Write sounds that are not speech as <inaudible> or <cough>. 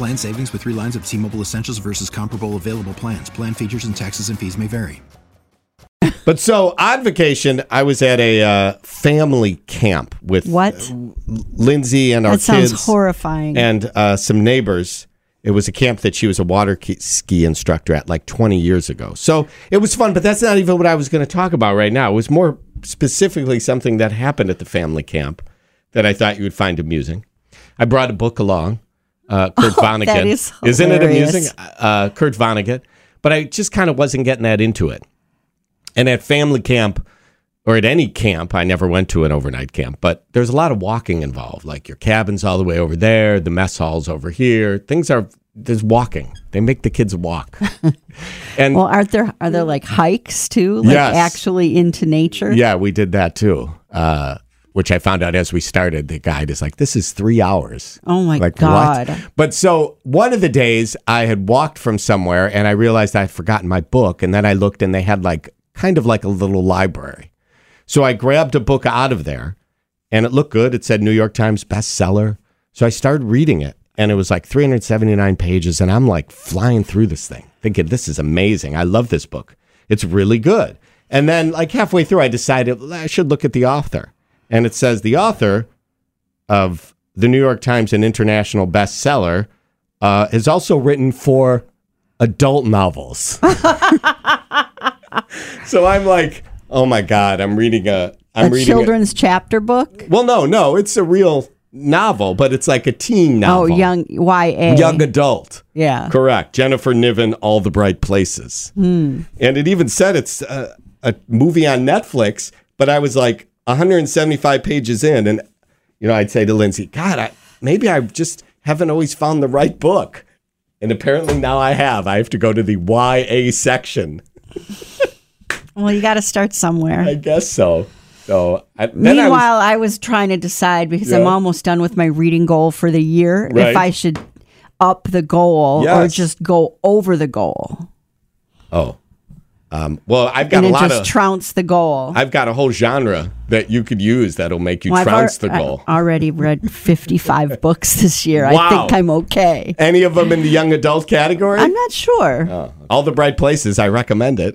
Plan savings with three lines of T Mobile Essentials versus comparable available plans. Plan features and taxes and fees may vary. But so on vacation, I was at a uh, family camp with What? uh, Lindsay and our That sounds kids horrifying. and uh, some neighbors. It was a camp that she was a water ski instructor at like 20 years ago. So it was fun, but that's not even what I was going to talk about right now. It was more specifically something that happened at the family camp that I thought you would find amusing. I brought a book along, uh, Kurt <laughs> Vonnegut. that is Isn't it amusing? Uh, Kurt Vonnegut. But I just kind of wasn't getting that into it. And at family camp, or at any camp, I never went to an overnight camp, but there's a lot of walking involved. Like your cabin's all the way over there, the mess hall's over here. Things are there's walking. They make the kids walk. <laughs> and well, aren't there are there like hikes too? Like Yes. actually into nature? yeah, we did that too. Uh, which I found out as we started. The guide is like, "This is three hours." Oh my like God. what? But so one of the days I had walked from somewhere and I realized I'd forgotten my book, and then I looked and they had like kind of like a little library. So I grabbed a book out of there, and it looked good. It said New York Times bestseller. So I started reading it, and it was like 379 pages, and I'm like flying through this thing, thinking this is amazing. I love this book. It's really good. And then like halfway through, I decided I should look at the author, and it says the author of the New York Times, an international bestseller, uh, is also written for adult novels. <laughs> so I'm like, oh my god, I'm reading a I'm a reading a- children's chapter book? well, no, no, it's a real novel, but it's like a teen novel. Oh, young YA. young adult. Yeah. Correct. Jennifer Niven, All the Bright Places. Hmm. And it even said it's a, a movie on Netflix, but I was like 175 pages in, and you know, I'd say to Lindsay, God, I, maybe I just haven't always found the right book. And apparently now I have. I have to go to the YA section. Well, you got to start somewhere. I guess so. So I, then I was- Meanwhile, I was, trying to decide because I'm almost done with my reading goal for the year Right. if I should up the goal or just go over the goal oh, um, well, I've got and a lot just of. trounce the goal. I've got a whole genre that you could use that'll make you Well, trounce al- the goal. I've already read 55 <laughs> books this year. Wow. I think I'm okay. Any of them in the young adult category? I'm not sure. Oh, all the bright places. I recommend it.